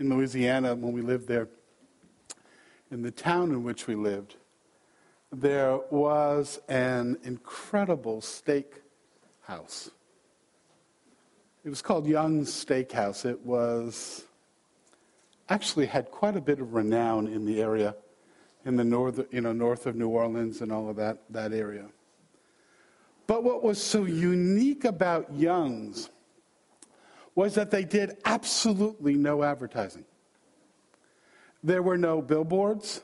in Louisiana when we lived there, in the town in which we lived, there was an incredible steak house. It was called Young's Steakhouse. It was actually had quite a bit of renown in the area, in the north, you know, north of New Orleans and all of that, that area. But what was so unique about Young's was that they did absolutely no advertising. There were no billboards.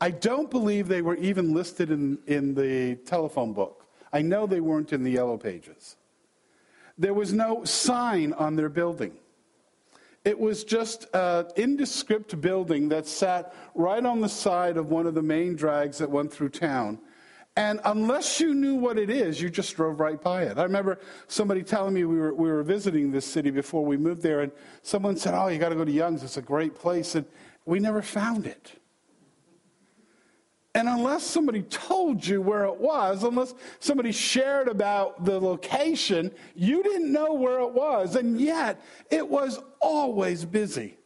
I don't believe they were even listed in, in the telephone book. I know they weren't in the yellow pages. There was no sign on their building. It was just an indescript building that sat right on the side of one of the main drags that went through town. And unless you knew what it is, you just drove right by it. I remember somebody telling me we were, we were visiting this city before we moved there, and someone said, Oh, you got to go to Young's. It's a great place. And we never found it. And unless somebody told you where it was, unless somebody shared about the location, you didn't know where it was. And yet, it was always busy.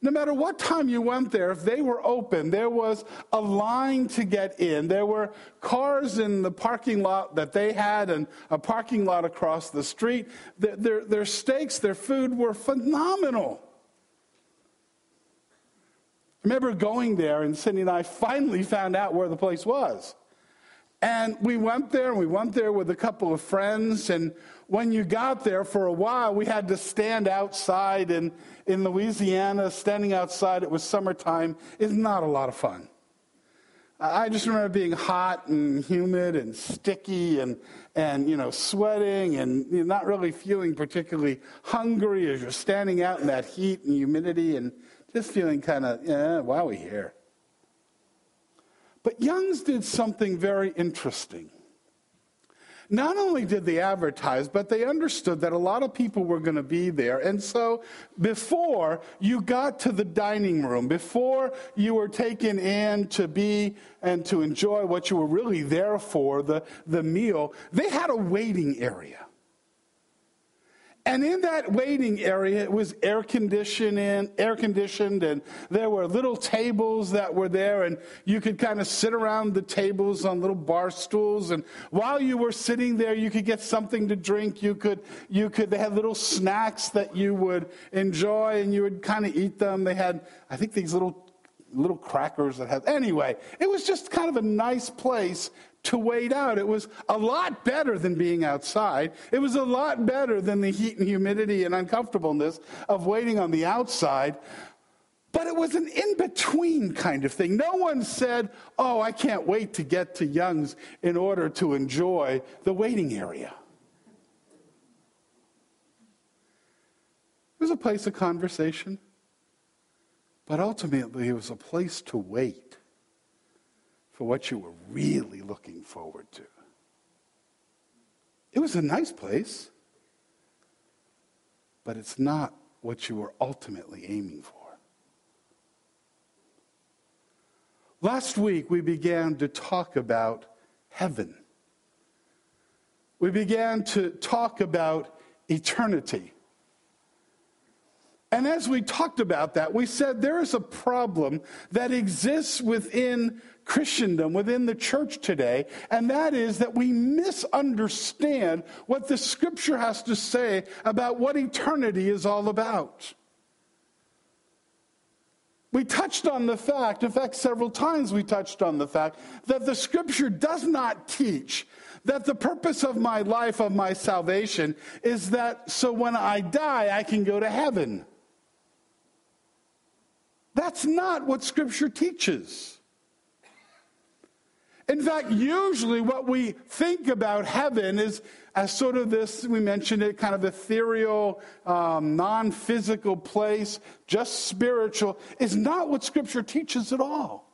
No matter what time you went there, if they were open, there was a line to get in. There were cars in the parking lot that they had and a parking lot across the street. Their, their, their steaks, their food were phenomenal. I remember going there, and Cindy and I finally found out where the place was. And we went there, and we went there with a couple of friends. And when you got there, for a while, we had to stand outside in, in Louisiana. Standing outside, it was summertime, is not a lot of fun. I just remember being hot and humid and sticky and, and you know, sweating and you know, not really feeling particularly hungry as you're standing out in that heat and humidity. And just feeling kind of, yeah, why are we here? But Young's did something very interesting. Not only did they advertise, but they understood that a lot of people were going to be there. And so before you got to the dining room, before you were taken in to be and to enjoy what you were really there for, the, the meal, they had a waiting area. And in that waiting area, it was air conditioned, air conditioned, and there were little tables that were there, and you could kind of sit around the tables on little bar stools. And while you were sitting there, you could get something to drink. You could, you could. They had little snacks that you would enjoy, and you would kind of eat them. They had, I think, these little little crackers that had. Anyway, it was just kind of a nice place to wait out. It was a lot better than being outside. It was a lot better than the heat and humidity and uncomfortableness of waiting on the outside. But it was an in between kind of thing. No one said, Oh, I can't wait to get to Young's in order to enjoy the waiting area. It was a place of conversation, but ultimately it was a place to wait for what you were really looking forward to. It was a nice place, but it's not what you were ultimately aiming for. Last week, we began to talk about heaven. We began to talk about eternity. And as we talked about that, we said there is a problem that exists within Christendom, within the church today, and that is that we misunderstand what the scripture has to say about what eternity is all about. We touched on the fact, in fact, several times we touched on the fact that the scripture does not teach that the purpose of my life, of my salvation, is that so when I die, I can go to heaven. That's not what Scripture teaches. In fact, usually what we think about heaven is as sort of this, we mentioned it, kind of ethereal, um, non physical place, just spiritual, is not what Scripture teaches at all.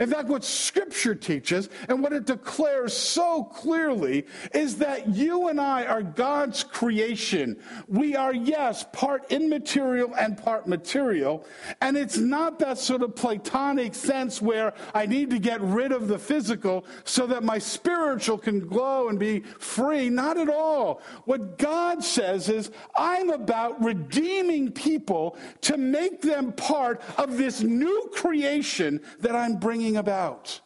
In fact, what Scripture teaches and what it declares so clearly is that you and I are God's creation. We are, yes, part immaterial and part material. And it's not that sort of Platonic sense where I need to get rid of the physical so that my spiritual can glow and be free. Not at all. What God says is, I'm about redeeming people to make them part of this new creation that I'm bringing about.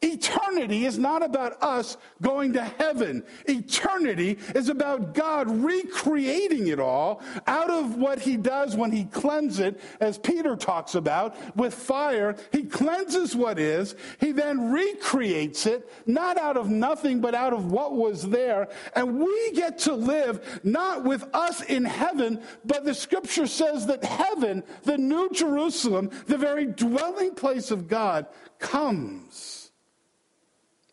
Eternity is not about us going to heaven. Eternity is about God recreating it all out of what he does when he cleanses it, as Peter talks about, with fire. He cleanses what is, he then recreates it, not out of nothing, but out of what was there. And we get to live not with us in heaven, but the scripture says that heaven, the new Jerusalem, the very dwelling place of God, comes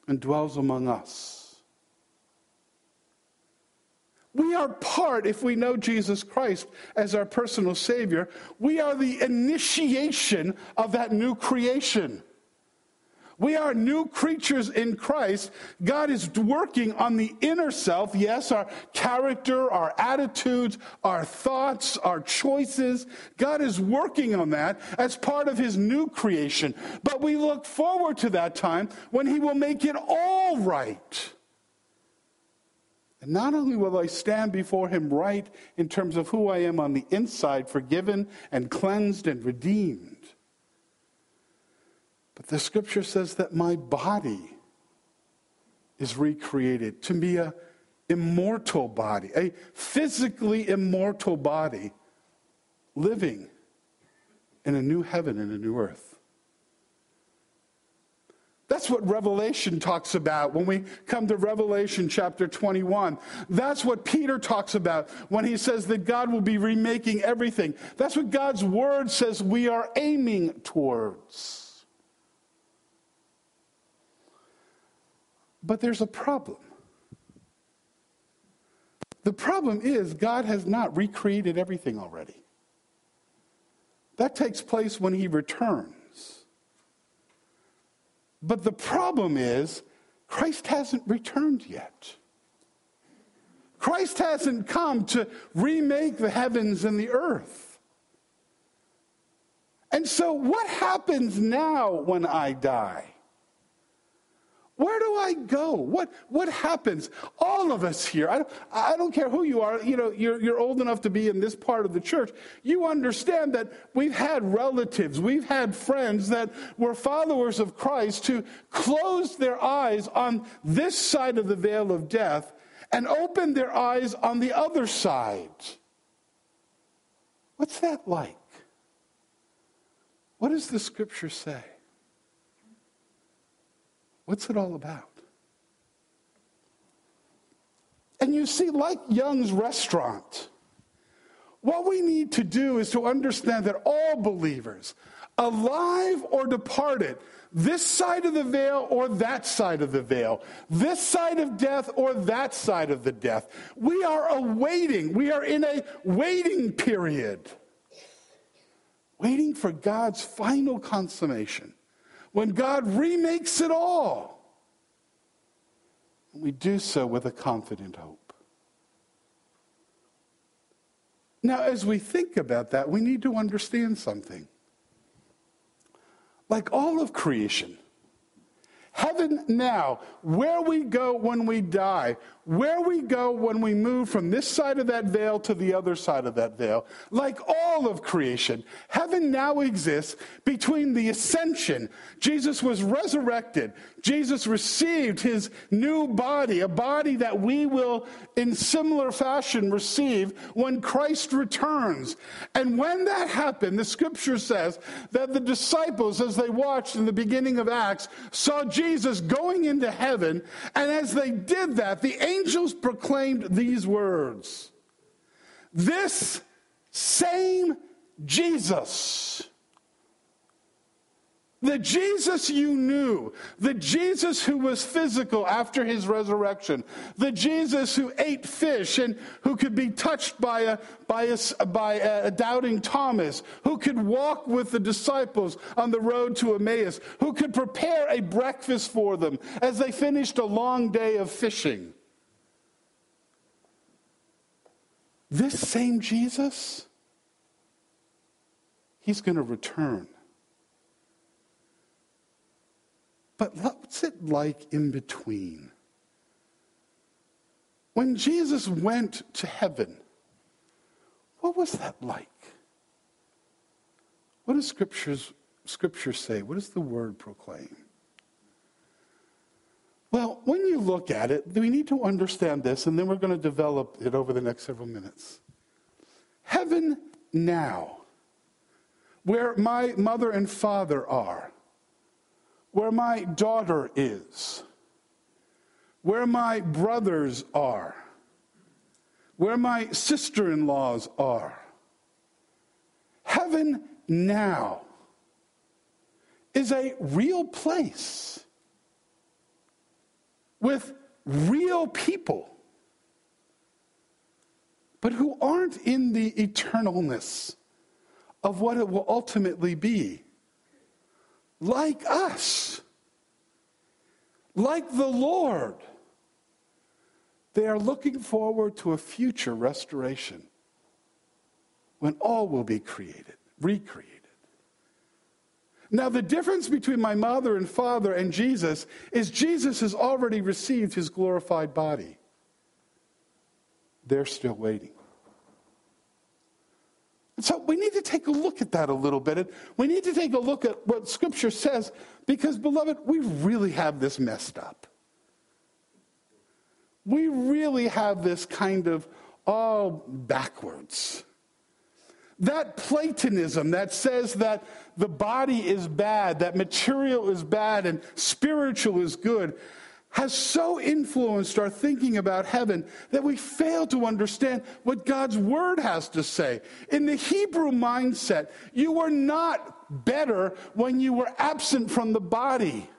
and dwells among us. We are part, if we know Jesus Christ as our personal Savior, we are the initiation of that new creation. We are new creatures in Christ. God is working on the inner self. Yes, our character, our attitudes, our thoughts, our choices. God is working on that as part of his new creation. But we look forward to that time when he will make it all right. And not only will I stand before him right in terms of who I am on the inside, forgiven and cleansed and redeemed but the scripture says that my body is recreated to be a immortal body, a physically immortal body living in a new heaven and a new earth. That's what Revelation talks about when we come to Revelation chapter 21. That's what Peter talks about when he says that God will be remaking everything. That's what God's word says we are aiming towards. But there's a problem. The problem is God has not recreated everything already. That takes place when he returns. But the problem is Christ hasn't returned yet. Christ hasn't come to remake the heavens and the earth. And so, what happens now when I die? Where do I go? What, what happens? All of us here, I don't, I don't care who you are, you know, you're, you're old enough to be in this part of the church. You understand that we've had relatives, we've had friends that were followers of Christ who closed their eyes on this side of the veil of death and opened their eyes on the other side. What's that like? What does the scripture say? What's it all about? And you see, like Young's restaurant, what we need to do is to understand that all believers, alive or departed, this side of the veil or that side of the veil, this side of death or that side of the death, we are awaiting, we are in a waiting period, waiting for God's final consummation when God remakes it all. We do so with a confident hope. Now, as we think about that, we need to understand something. Like all of creation, Heaven now, where we go when we die, where we go when we move from this side of that veil to the other side of that veil, like all of creation, heaven now exists between the ascension. Jesus was resurrected. Jesus received his new body, a body that we will in similar fashion receive when Christ returns. And when that happened, the scripture says that the disciples, as they watched in the beginning of Acts, saw Jesus going into heaven, and as they did that, the angels proclaimed these words This same Jesus The Jesus you knew, the Jesus who was physical after his resurrection, the Jesus who ate fish and who could be touched by a, by a, by a doubting Thomas, who could walk with the disciples on the road to Emmaus, who could prepare a breakfast for them as they finished a long day of fishing. This same Jesus, he's going to return. But what's it like in between? When Jesus went to heaven, what was that like? What does scriptures, scripture say? What does the word proclaim? Well, when you look at it, we need to understand this, and then we're going to develop it over the next several minutes. Heaven now, where my mother and father are, where my daughter is, where my brothers are, where my sister in laws are. Heaven now is a real place with real people, but who aren't in the eternalness of what it will ultimately be like us, like the Lord. They are looking forward to a future restoration when all will be created, recreated. Now, the difference between my mother and father and Jesus is Jesus has already received his glorified body. They're still waiting. So we need to take a look at that a little bit. We need to take a look at what Scripture says because, beloved, we really have this messed up. We really have this kind of all backwards. That Platonism that says that the body is bad, that material is bad, and spiritual is good, has so influenced our thinking about heaven that we fail to understand what God's word has to say. In the Hebrew mindset, you were not better when you were absent from the body.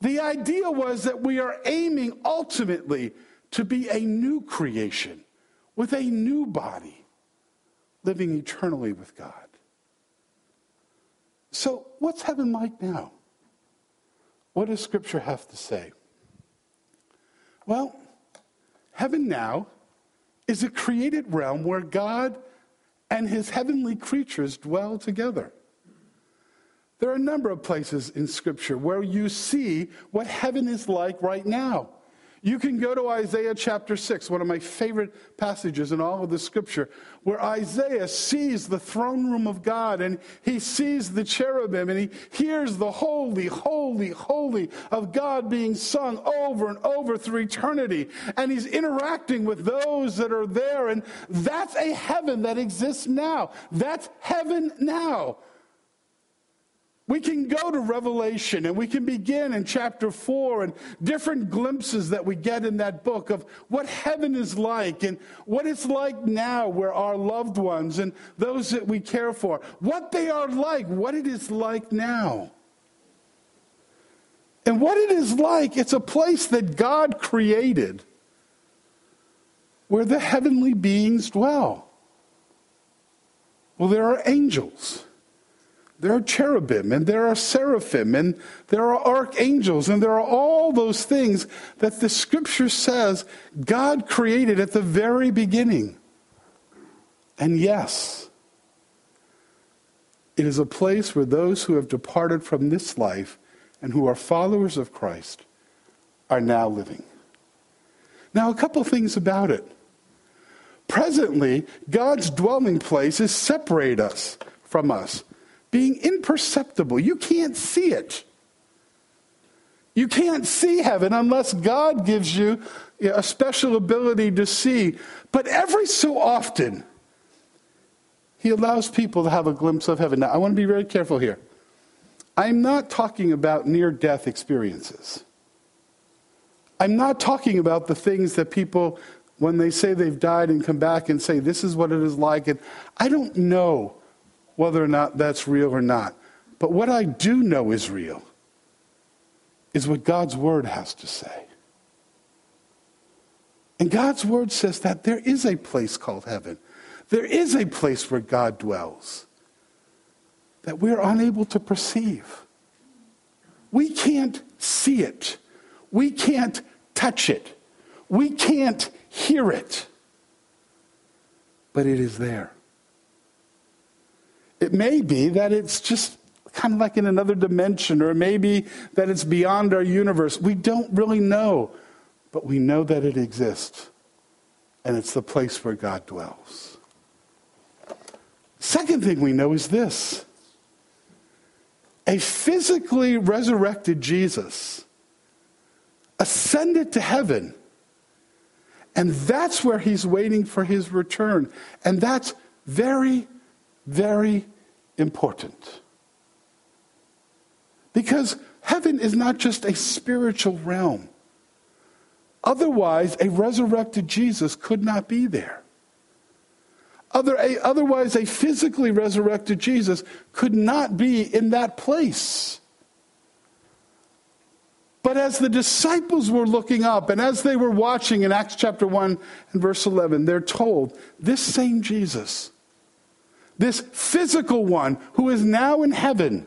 The idea was that we are aiming ultimately to be a new creation with a new body, living eternally with God. So, what's heaven like now? What does Scripture have to say? Well, heaven now is a created realm where God and his heavenly creatures dwell together. There are a number of places in Scripture where you see what heaven is like right now. You can go to Isaiah chapter 6, one of my favorite passages in all of the scripture, where Isaiah sees the throne room of God and he sees the cherubim and he hears the holy, holy, holy of God being sung over and over through eternity. And he's interacting with those that are there. And that's a heaven that exists now. That's heaven now. We can go to Revelation and we can begin in chapter 4 and different glimpses that we get in that book of what heaven is like and what it's like now where our loved ones and those that we care for, what they are like, what it is like now. And what it is like, it's a place that God created where the heavenly beings dwell. Well, there are angels. There are cherubim and there are seraphim and there are archangels and there are all those things that the scripture says God created at the very beginning. And yes, it is a place where those who have departed from this life and who are followers of Christ are now living. Now, a couple things about it. Presently, God's dwelling place is separate us from us being imperceptible. You can't see it. You can't see heaven unless God gives you a special ability to see. But every so often, He allows people to have a glimpse of heaven. Now, I want to be very careful here. I'm not talking about near death experiences. I'm not talking about the things that people, when they say they've died and come back and say, this is what it is like. And I don't know whether or not that's real or not. But what I do know is real is what God's word has to say. And God's word says that there is a place called heaven. There is a place where God dwells that we're unable to perceive. We can't see it. We can't touch it. We can't hear it. But it is there. It may be that it's just kind of like in another dimension, or maybe that it's beyond our universe. We don't really know, but we know that it exists. And it's the place where God dwells. Second thing we know is this a physically resurrected Jesus ascended to heaven. And that's where he's waiting for his return. And that's very, very important. Because heaven is not just a spiritual realm. Otherwise, a resurrected Jesus could not be there. Other, a, otherwise, a physically resurrected Jesus could not be in that place. But as the disciples were looking up and as they were watching in Acts chapter 1 and verse 11, they're told this same Jesus, this physical one who is now in heaven,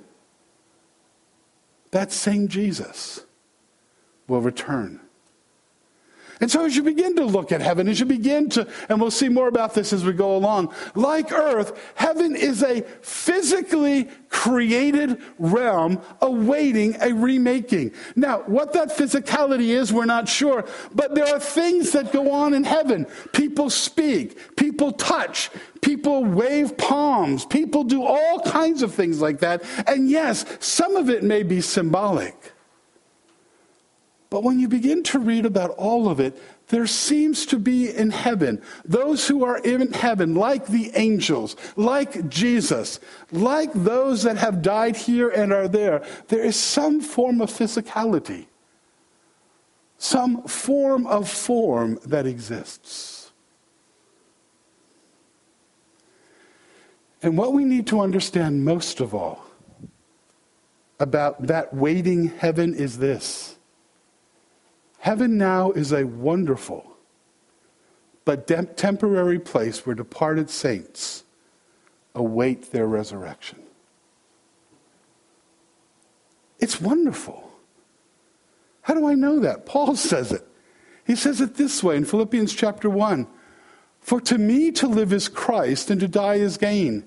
that same Jesus will return. And so, as you begin to look at heaven, as you begin to, and we'll see more about this as we go along, like earth, heaven is a physically created realm awaiting a remaking. Now, what that physicality is, we're not sure, but there are things that go on in heaven. People speak, people touch, people wave palms, people do all kinds of things like that. And yes, some of it may be symbolic. But when you begin to read about all of it, there seems to be in heaven those who are in heaven, like the angels, like Jesus, like those that have died here and are there. There is some form of physicality, some form of form that exists. And what we need to understand most of all about that waiting heaven is this Heaven now is a wonderful but de- temporary place where departed saints await their resurrection. It's wonderful. How do I know that? Paul says it. He says it this way in Philippians chapter 1 For to me to live is Christ, and to die is gain.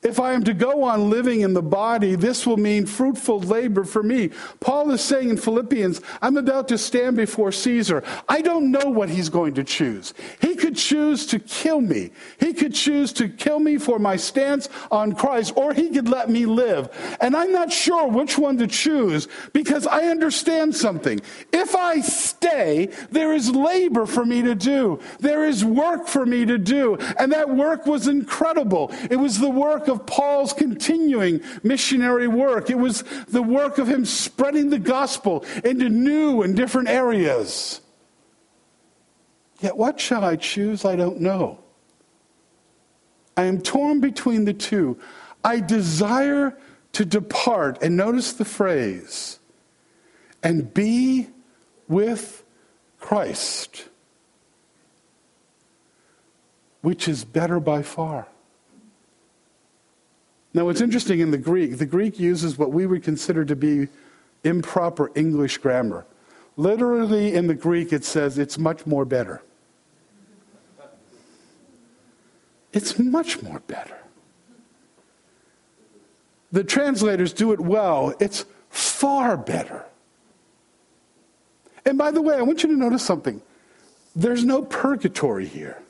If I am to go on living in the body, this will mean fruitful labor for me. Paul is saying in Philippians, I'm about to stand before Caesar. I don't know what he's going to choose. He could choose to kill me. He could choose to kill me for my stance on Christ, or he could let me live. And I'm not sure which one to choose because I understand something. If I stay, there is labor for me to do. There is work for me to do. And that work was incredible. It was the work of Paul's continuing missionary work. It was the work of him spreading the gospel into new and different areas. Yet, what shall I choose? I don't know. I am torn between the two. I desire to depart, and notice the phrase, and be with Christ, which is better by far. Now, what's interesting in the Greek, the Greek uses what we would consider to be improper English grammar. Literally, in the Greek, it says it's much more better. It's much more better. The translators do it well. It's far better. And by the way, I want you to notice something. There's no purgatory here.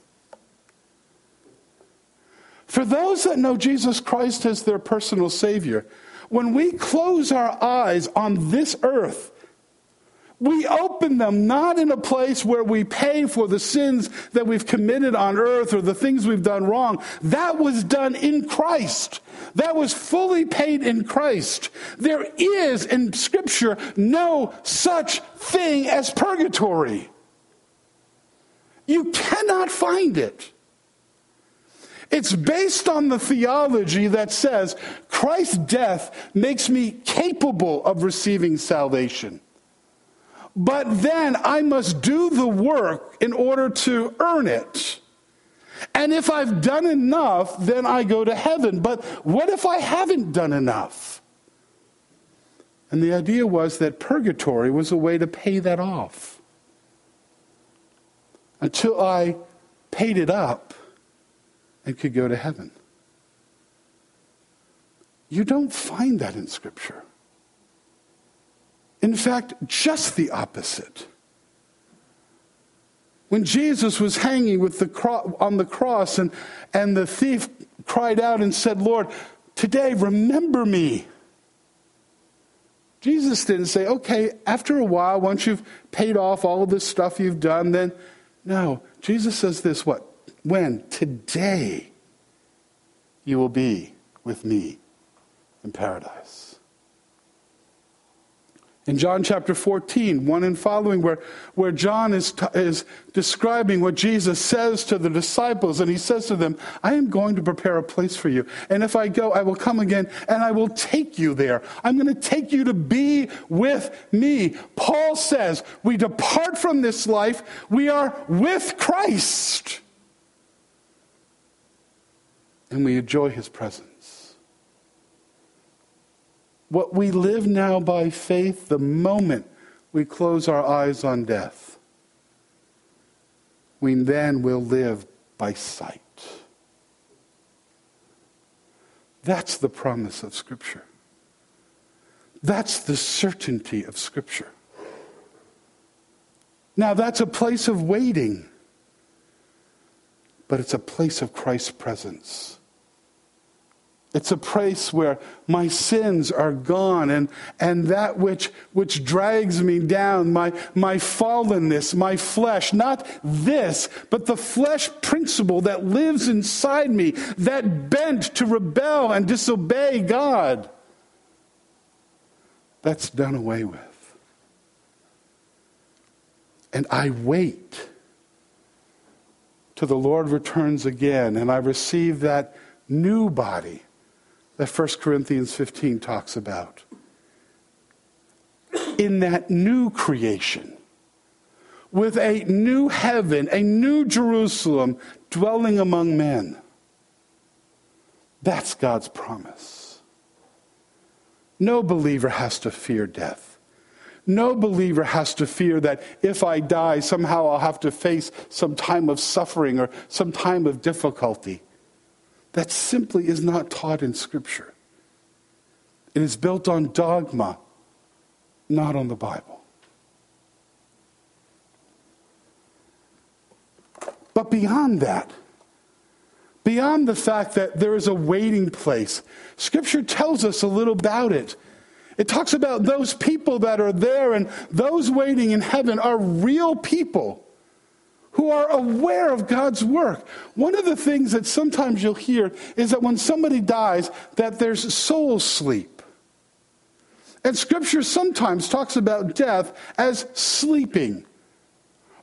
For those that know Jesus Christ as their personal Savior, when we close our eyes on this earth, we open them not in a place where we pay for the sins that we've committed on earth or the things we've done wrong. That was done in Christ. That was fully paid in Christ. There is in Scripture no such thing as purgatory. You cannot find it. It's based on the theology that says Christ's death makes me capable of receiving salvation. But then I must do the work in order to earn it. And if I've done enough, then I go to heaven. But what if I haven't done enough? And the idea was that purgatory was a way to pay that off. Until I paid it up and could go to heaven. You don't find that in Scripture. In fact, just the opposite. When Jesus was hanging the cro- on the cross and, and the thief cried out and said, Lord, today remember me. Jesus didn't say, okay, after a while, once you've paid off all of this stuff you've done, then no. Jesus says this what? When? Today you will be with me in paradise. In John chapter 14, 1 and following, where, where John is, t- is describing what Jesus says to the disciples, and he says to them, I am going to prepare a place for you. And if I go, I will come again and I will take you there. I'm going to take you to be with me. Paul says, We depart from this life, we are with Christ and we enjoy his presence. What we live now by faith, the moment we close our eyes on death, we then will live by sight. That's the promise of Scripture. That's the certainty of Scripture. Now, that's a place of waiting, but it's a place of Christ's presence. It's a place where my sins are gone and, and that which, which drags me down, my, my fallenness, my flesh, not this, but the flesh principle that lives inside me, that bent to rebel and disobey God, that's done away with. And I wait till the Lord returns again and I receive that new body that 1 Corinthians 15 talks about. In that new creation, with a new heaven, a new Jerusalem dwelling among men. That's God's promise. No believer has to fear death. No believer has to fear that if I die, somehow I'll have to face some time of suffering or some time of difficulty. That simply is not taught in Scripture. It is built on dogma, not on the Bible. But beyond that, beyond the fact that there is a waiting place, Scripture tells us a little about it. It talks about those people that are there, and those waiting in heaven are real people who are aware of God's work. One of the things that sometimes you'll hear is that when somebody dies, that there's soul sleep. And scripture sometimes talks about death as sleeping.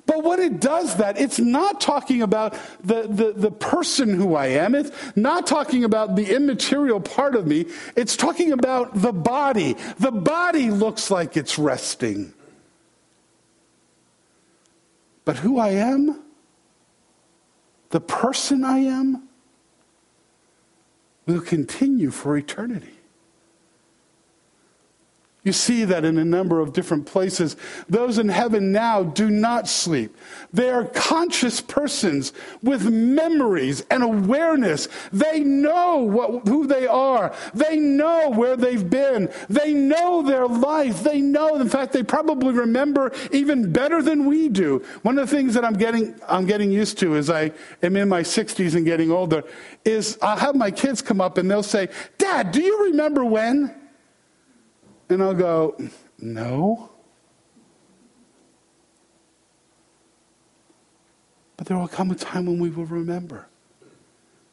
But when it does that, it's not talking about the, the, the, person who I am. It's not talking about the immaterial part of me. It's talking about the body. The body looks like it's resting. But who I am, the person I am, will continue for eternity. You see that in a number of different places. Those in heaven now do not sleep. They are conscious persons with memories and awareness. They know what, who they are. They know where they've been. They know their life. They know, in fact, they probably remember even better than we do. One of the things that I'm getting, I'm getting used to as I am in my 60s and getting older is I'll have my kids come up and they'll say, Dad, do you remember when? And I'll go, No. But there will come a time when we will remember.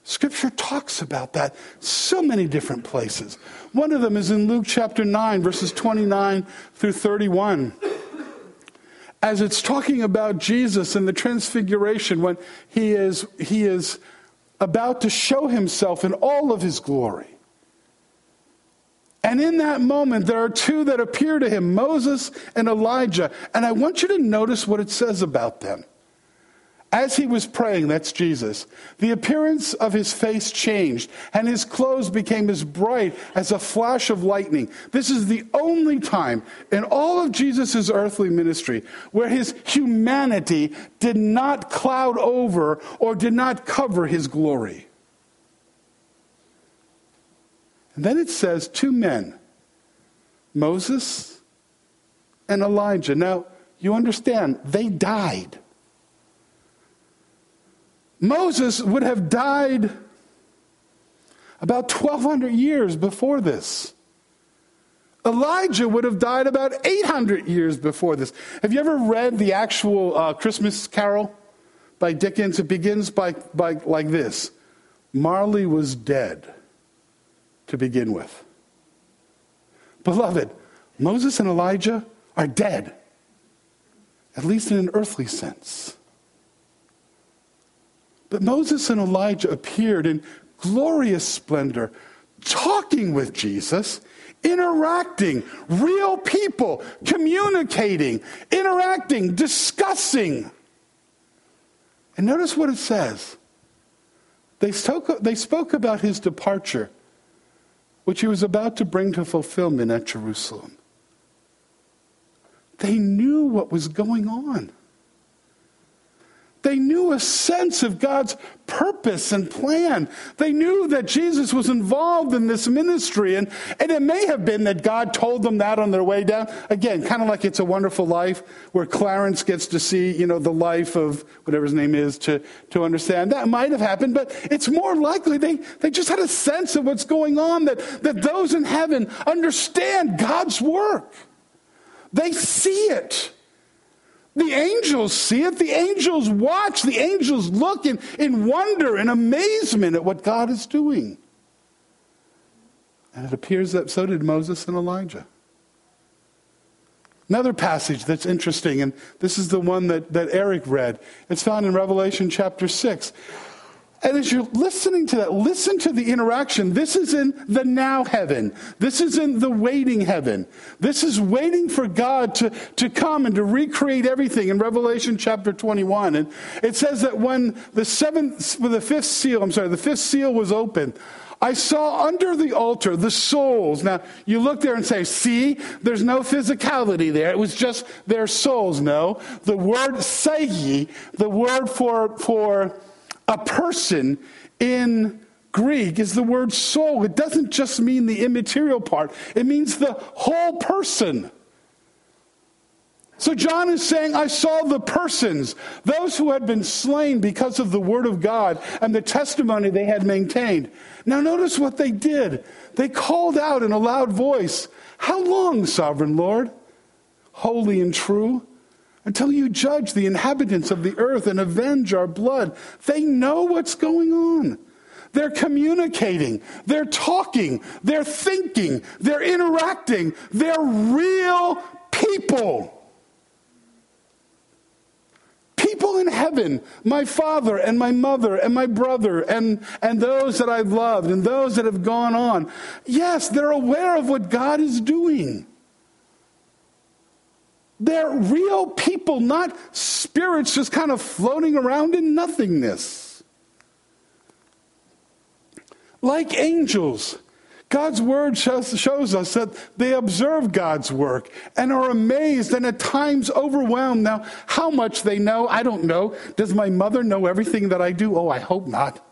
Scripture talks about that so many different places. One of them is in Luke chapter 9, verses 29 through 31. As it's talking about Jesus and the transfiguration when he is, he is about to show himself in all of his glory. And in that moment, there are two that appear to him Moses and Elijah. And I want you to notice what it says about them. As he was praying, that's Jesus, the appearance of his face changed, and his clothes became as bright as a flash of lightning. This is the only time in all of Jesus' earthly ministry where his humanity did not cloud over or did not cover his glory. And then it says two men, Moses and Elijah. Now, you understand, they died. Moses would have died about 1,200 years before this. Elijah would have died about 800 years before this. Have you ever read the actual uh, Christmas Carol by Dickens? It begins by, by like this Marley was dead to begin with. Beloved, Moses and Elijah are dead, at least in an earthly sense. But Moses and Elijah appeared in glorious splendor, talking with Jesus, interacting, real people, communicating, interacting, discussing. And notice what it says. They spoke, they spoke about his departure which he was about to bring to fulfillment at Jerusalem. They knew what was going on. They knew a sense of God's purpose and plan. They knew that Jesus was involved in this ministry. And, and it may have been that God told them that on their way down. Again, kind of like It's a Wonderful Life, where Clarence gets to see, you know, the life of whatever his name is to, to understand. That might have happened, but it's more likely they, they just had a sense of what's going on, that, that those in heaven understand God's work. They see it. The angels see it. The angels watch. The angels look in, in wonder and amazement at what God is doing. And it appears that so did Moses and Elijah. Another passage that's interesting, and this is the one that, that Eric read. It's found in Revelation chapter 6. And as you're listening to that, listen to the interaction. This is in the now heaven. This is in the waiting heaven. This is waiting for God to, to come and to recreate everything in Revelation chapter 21. And it says that when the seventh, when the fifth seal, I'm sorry, the fifth seal was opened, I saw under the altar the souls. Now, you look there and say, see, there's no physicality there. It was just their souls. No. The word psyche, the word for, for, a person in Greek is the word soul. It doesn't just mean the immaterial part, it means the whole person. So John is saying, I saw the persons, those who had been slain because of the word of God and the testimony they had maintained. Now, notice what they did. They called out in a loud voice, How long, sovereign Lord? Holy and true until you judge the inhabitants of the earth and avenge our blood. They know what's going on. They're communicating, they're talking, they're thinking, they're interacting, they're real people. People in heaven, my father and my mother and my brother and, and those that I've loved and those that have gone on. Yes, they're aware of what God is doing. They're real people, not spirits just kind of floating around in nothingness. Like angels, God's word shows, shows, us that they observe God's work and are amazed and at times overwhelmed. Now, how much they know, I don't know. Does my mother know everything that I do? Oh, I hope not.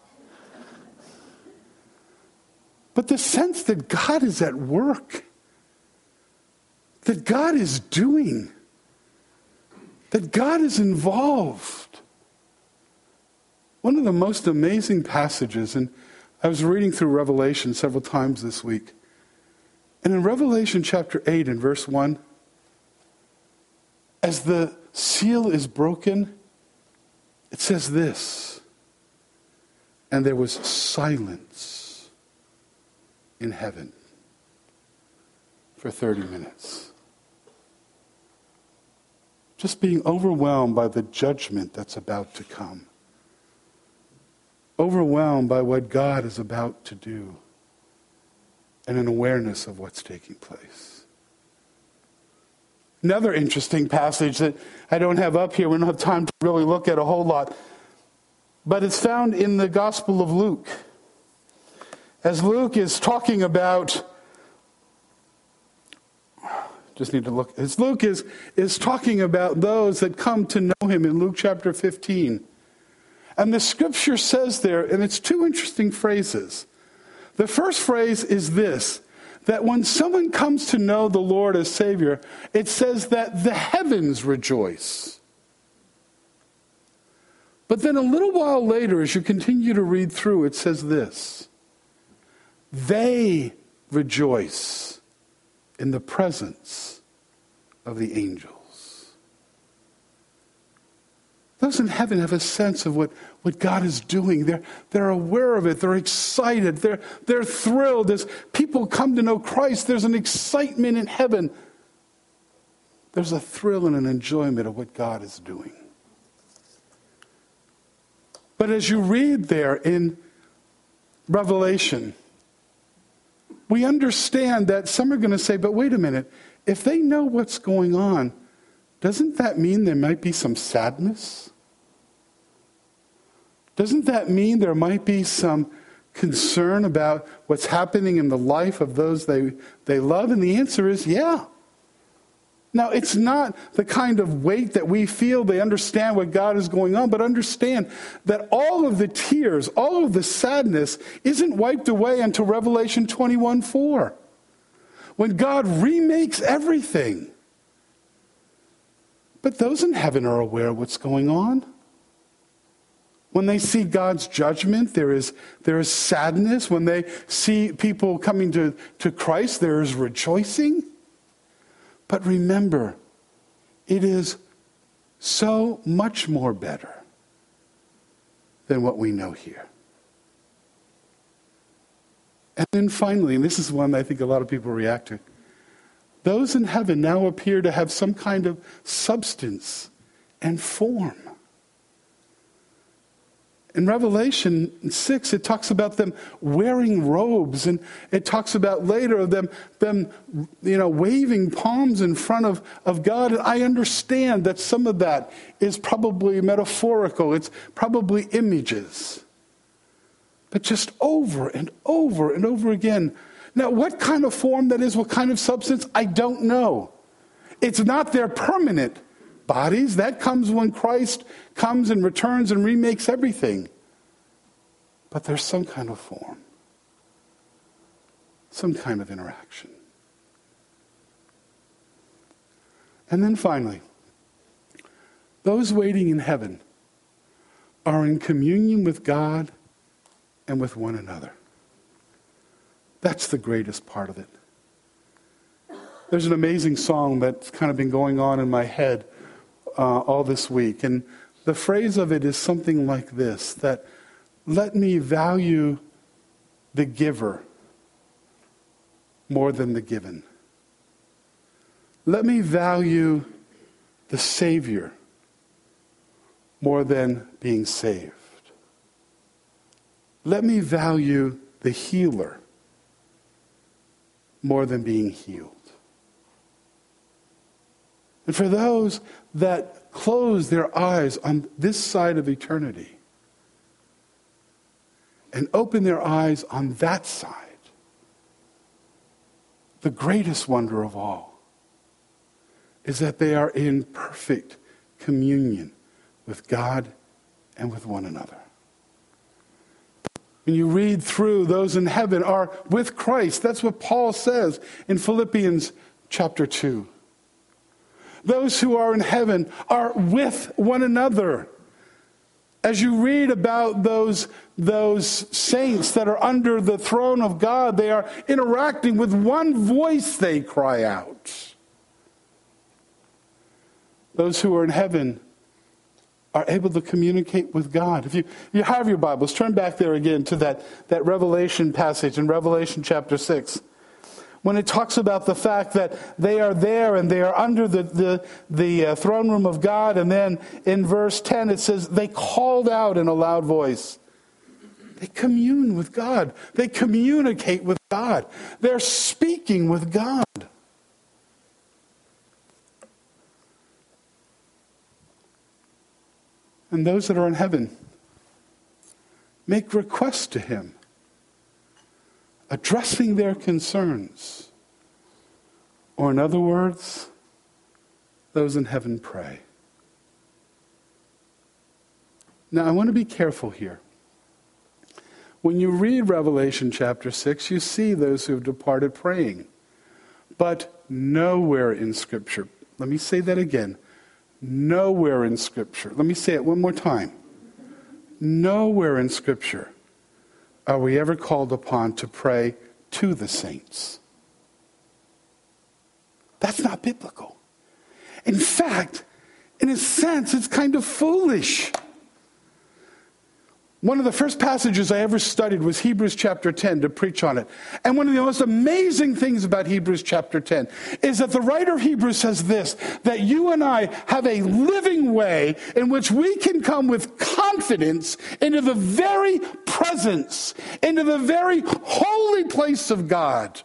But the sense that God is at work, that God is doing, that God is involved. One of the most amazing passages, and I was reading through Revelation several times this week. And in Revelation chapter 8 and verse 1, as the seal is broken, it says this And there was silence in heaven for 30 minutes just being overwhelmed by the judgment that's about to come. overwhelmed by what God is about to do and an awareness of what's taking place. Another interesting passage that I don't have up here, we don't have time to really look at a whole lot, but it's found in the Gospel of Luke. As Luke is talking about just need to look. As Luke is, is talking about those that come to know him in Luke chapter 15. And the scripture says there, and it's two interesting phrases. The first phrase is this that when someone comes to know the Lord as Savior, it says that the heavens rejoice. But then a little while later, as you continue to read through, it says this they rejoice in the presence of the angels. Those in heaven have a sense of what, what God is doing. They're, they're aware of it. They're excited. They're, they're thrilled. As people come to know Christ, there's an excitement in heaven. There's a thrill and an enjoyment of what God is doing. But as you read there in Revelation, we understand that some are going to say, but wait a minute, if they know what's going on, doesn't that mean there might be some sadness? Doesn't that mean there might be some concern about what's happening in the life of those they, they love? And the answer is yeah. Now, it's not the kind of weight that we feel they understand what God is going on, but understand that all of the tears, all of the sadness isn't wiped away until Revelation 21 4. When God remakes everything. But those in heaven are aware of what's going on. When they see God's judgment, there is, there is sadness. When they see people coming to, to Christ, there is rejoicing. But remember, it is so much more better than what we know here. And then finally, and this is one I think a lot of people react to those in heaven now appear to have some kind of substance and form. In Revelation 6, it talks about them wearing robes, and it talks about later of them, them you know, waving palms in front of, of God. And I understand that some of that is probably metaphorical, it's probably images. But just over and over and over again. Now, what kind of form that is, what kind of substance, I don't know. It's not their permanent bodies. That comes when Christ comes and returns and remakes everything. But there's some kind of form, some kind of interaction. And then finally, those waiting in heaven are in communion with God and with one another. That's the greatest part of it. There's an amazing song that's kind of been going on in my head uh, all this week. And the phrase of it is something like this that let me value the giver more than the given. Let me value the Savior more than being saved. Let me value the healer more than being healed. And for those that close their eyes on this side of eternity and open their eyes on that side, the greatest wonder of all is that they are in perfect communion with God and with one another. When you read through, those in heaven are with Christ. That's what Paul says in Philippians chapter 2. Those who are in heaven are with one another. As you read about those, those saints that are under the throne of God, they are interacting with one voice, they cry out. Those who are in heaven are able to communicate with God. If you, you have your Bibles, turn back there again to that, that Revelation passage in Revelation chapter 6 when it talks about the fact that they are there and they are under the, the, the uh, throne room of God. And then in verse 10, it says, they called out in a loud voice, They commune with God. They communicate with God. They're speaking with God. And those that are in heaven make requests to Him, addressing their concerns. Or, in other words, those in heaven pray. Now, I want to be careful here. When you read Revelation chapter 6, you see those who have departed praying. But nowhere in Scripture, let me say that again. Nowhere in Scripture, let me say it one more time. Nowhere in Scripture are we ever called upon to pray to the saints. That's not biblical. In fact, in a sense, it's kind of foolish. One of the first passages I ever studied was Hebrews chapter 10 to preach on it. And one of the most amazing things about Hebrews chapter 10 is that the writer of Hebrews says this that you and I have a living way in which we can come with confidence into the very presence, into the very holy place of God.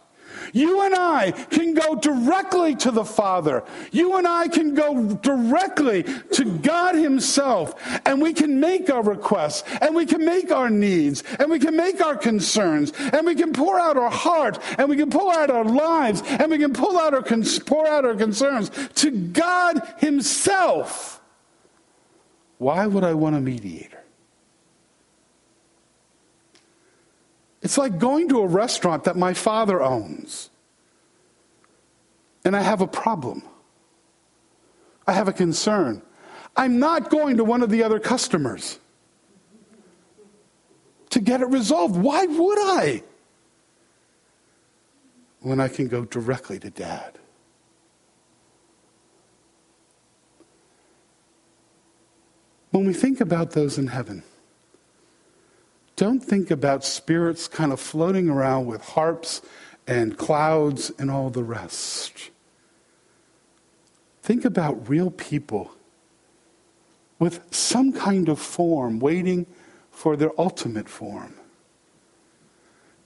You and I can go directly to the Father. You and I can go directly to God Himself, and we can make our requests, and we can make our needs, and we can make our concerns, and we can pour out our heart, and we can pour out our lives, and we can pull out our pour out our concerns to God Himself. Why would I want a mediator? It's like going to a restaurant that my father owns. And I have a problem. I have a concern. I'm not going to one of the other customers to get it resolved. Why would I? When I can go directly to dad. When we think about those in heaven, don't think about spirits kind of floating around with harps and clouds and all the rest. Think about real people with some kind of form waiting for their ultimate form.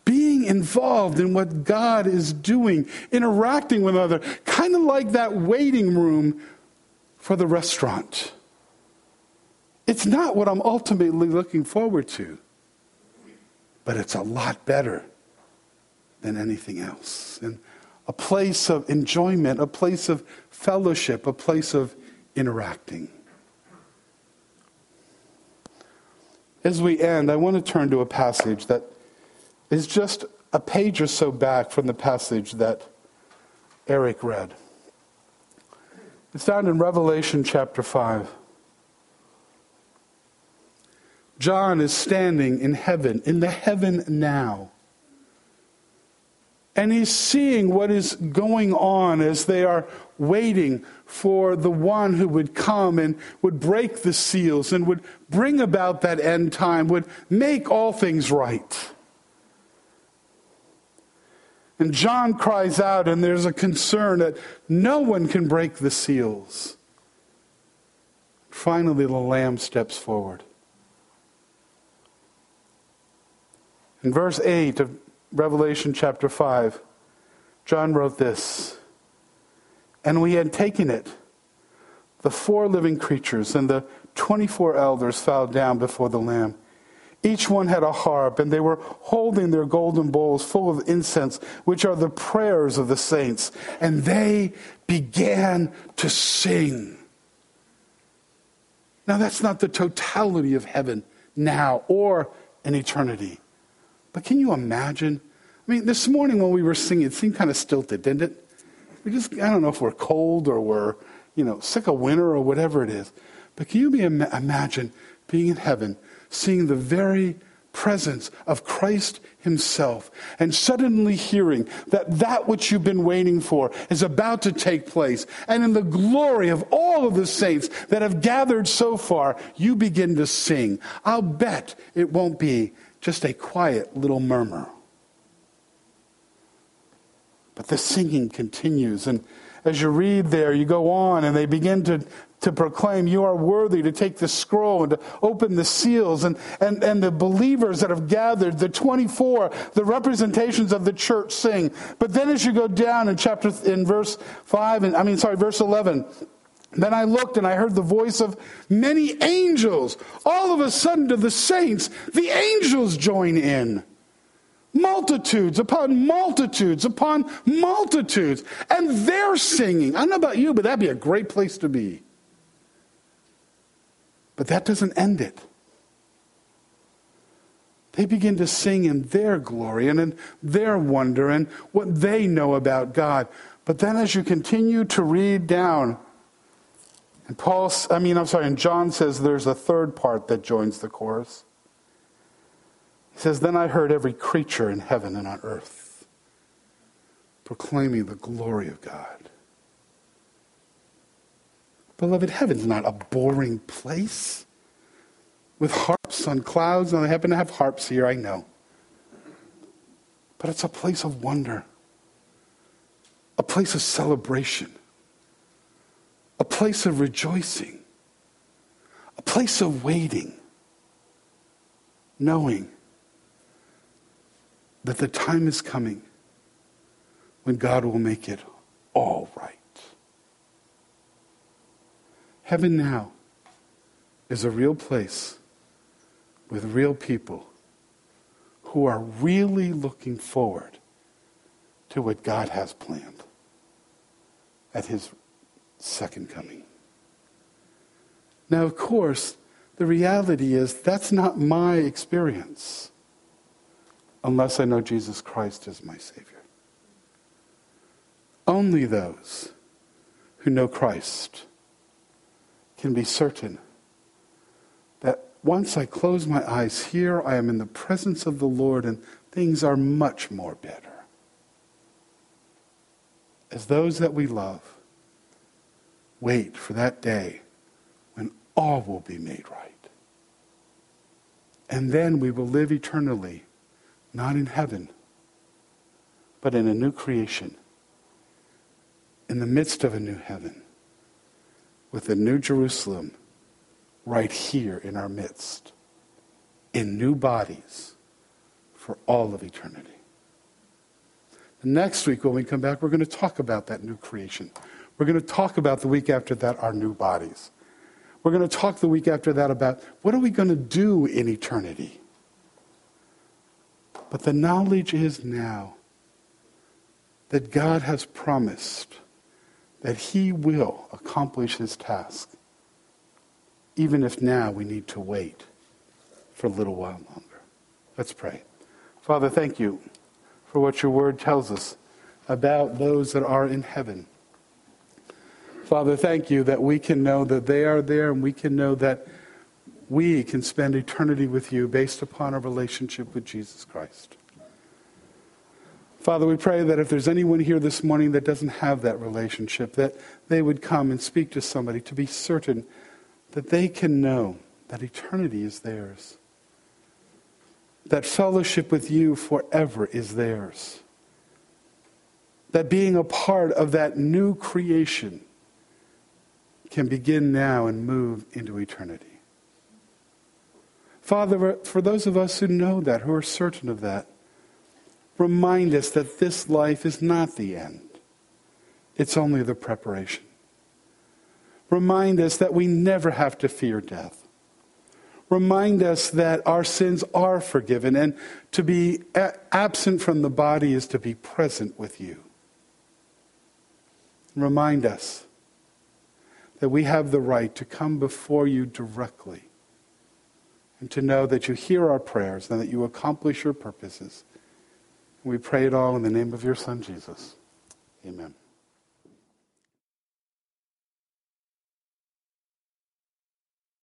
Being involved in what God is doing, interacting with other, kind of like that waiting room for the restaurant. It's not what I'm ultimately looking forward to but it's a lot better than anything else. And a place of enjoyment, a place of fellowship, a place of interacting. As we end, I want to turn to a passage that is just a page or so back from the passage that Eric read. It's found in Revelation chapter 5. John is standing in heaven, in the heaven now. And he's seeing what is going on as they are waiting for the one who would come and would break the seals and would bring about that end time, would make all things right. And John cries out, and there's a concern that no one can break the seals. Finally, the Lamb steps forward. In verse 8 of Revelation chapter 5, John wrote this And we had taken it, the four living creatures and the 24 elders fell down before the Lamb. Each one had a harp, and they were holding their golden bowls full of incense, which are the prayers of the saints. And they began to sing. Now, that's not the totality of heaven now or in eternity. But can you imagine? I mean, this morning when we were singing, it seemed kind of stilted, didn't it? We just, I don't know if we're cold or we're, you know, sick of winter or whatever it is. But can you be, imagine being in heaven, seeing the very presence of Christ himself and suddenly hearing that that which you've been waiting for is about to take place and in the glory of all of the saints that have gathered so far you begin to sing i'll bet it won't be just a quiet little murmur. But the singing continues. And as you read there, you go on and they begin to to proclaim, You are worthy to take the scroll and to open the seals. And, and, and the believers that have gathered, the 24, the representations of the church sing. But then as you go down in chapter, in verse 5, and I mean, sorry, verse 11, then I looked and I heard the voice of many angels. All of a sudden, to the saints, the angels join in. Multitudes upon multitudes upon multitudes. And they're singing. I don't know about you, but that'd be a great place to be. But that doesn't end it. They begin to sing in their glory and in their wonder and what they know about God. But then as you continue to read down, and Paul, I mean, I'm sorry, and John says there's a third part that joins the chorus. He says, Then I heard every creature in heaven and on earth proclaiming the glory of God. Beloved, heaven's not a boring place with harps on clouds. And I happen to have harps here, I know. But it's a place of wonder, a place of celebration, a place of rejoicing, a place of waiting, knowing that the time is coming when God will make it all right. Heaven now is a real place with real people who are really looking forward to what God has planned at his second coming. Now, of course, the reality is that's not my experience unless I know Jesus Christ as my Savior. Only those who know Christ can be certain that once I close my eyes here, I am in the presence of the Lord and things are much more better. As those that we love wait for that day when all will be made right. And then we will live eternally, not in heaven, but in a new creation, in the midst of a new heaven with the New Jerusalem right here in our midst, in new bodies for all of eternity. Next week, when we come back, we're going to talk about that new creation. We're going to talk about the week after that, our new bodies. We're going to talk the week after that about what are we going to do in eternity. But the knowledge is now that God has promised that he will accomplish his task, even if now we need to wait for a little while longer. Let's pray. Father, thank you for what your word tells us about those that are in heaven. Father, thank you that we can know that they are there and we can know that we can spend eternity with you based upon our relationship with Jesus Christ. Father, we pray that if there's anyone here this morning that doesn't have that relationship, that they would come and speak to somebody to be certain that they can know that eternity is theirs, that fellowship with you forever is theirs, that being a part of that new creation can begin now and move into eternity. Father, for those of us who know that, who are certain of that, remind us that this life is not the end, it's only the preparation. Remind us that we never have to fear death. Remind us that our sins are forgiven, and to be absent from the body is to be present with you. Remind us that we have the right to come before you directly and to know that you hear our prayers and that you accomplish your purposes. We pray it all in the name of your Son, Jesus. Amen.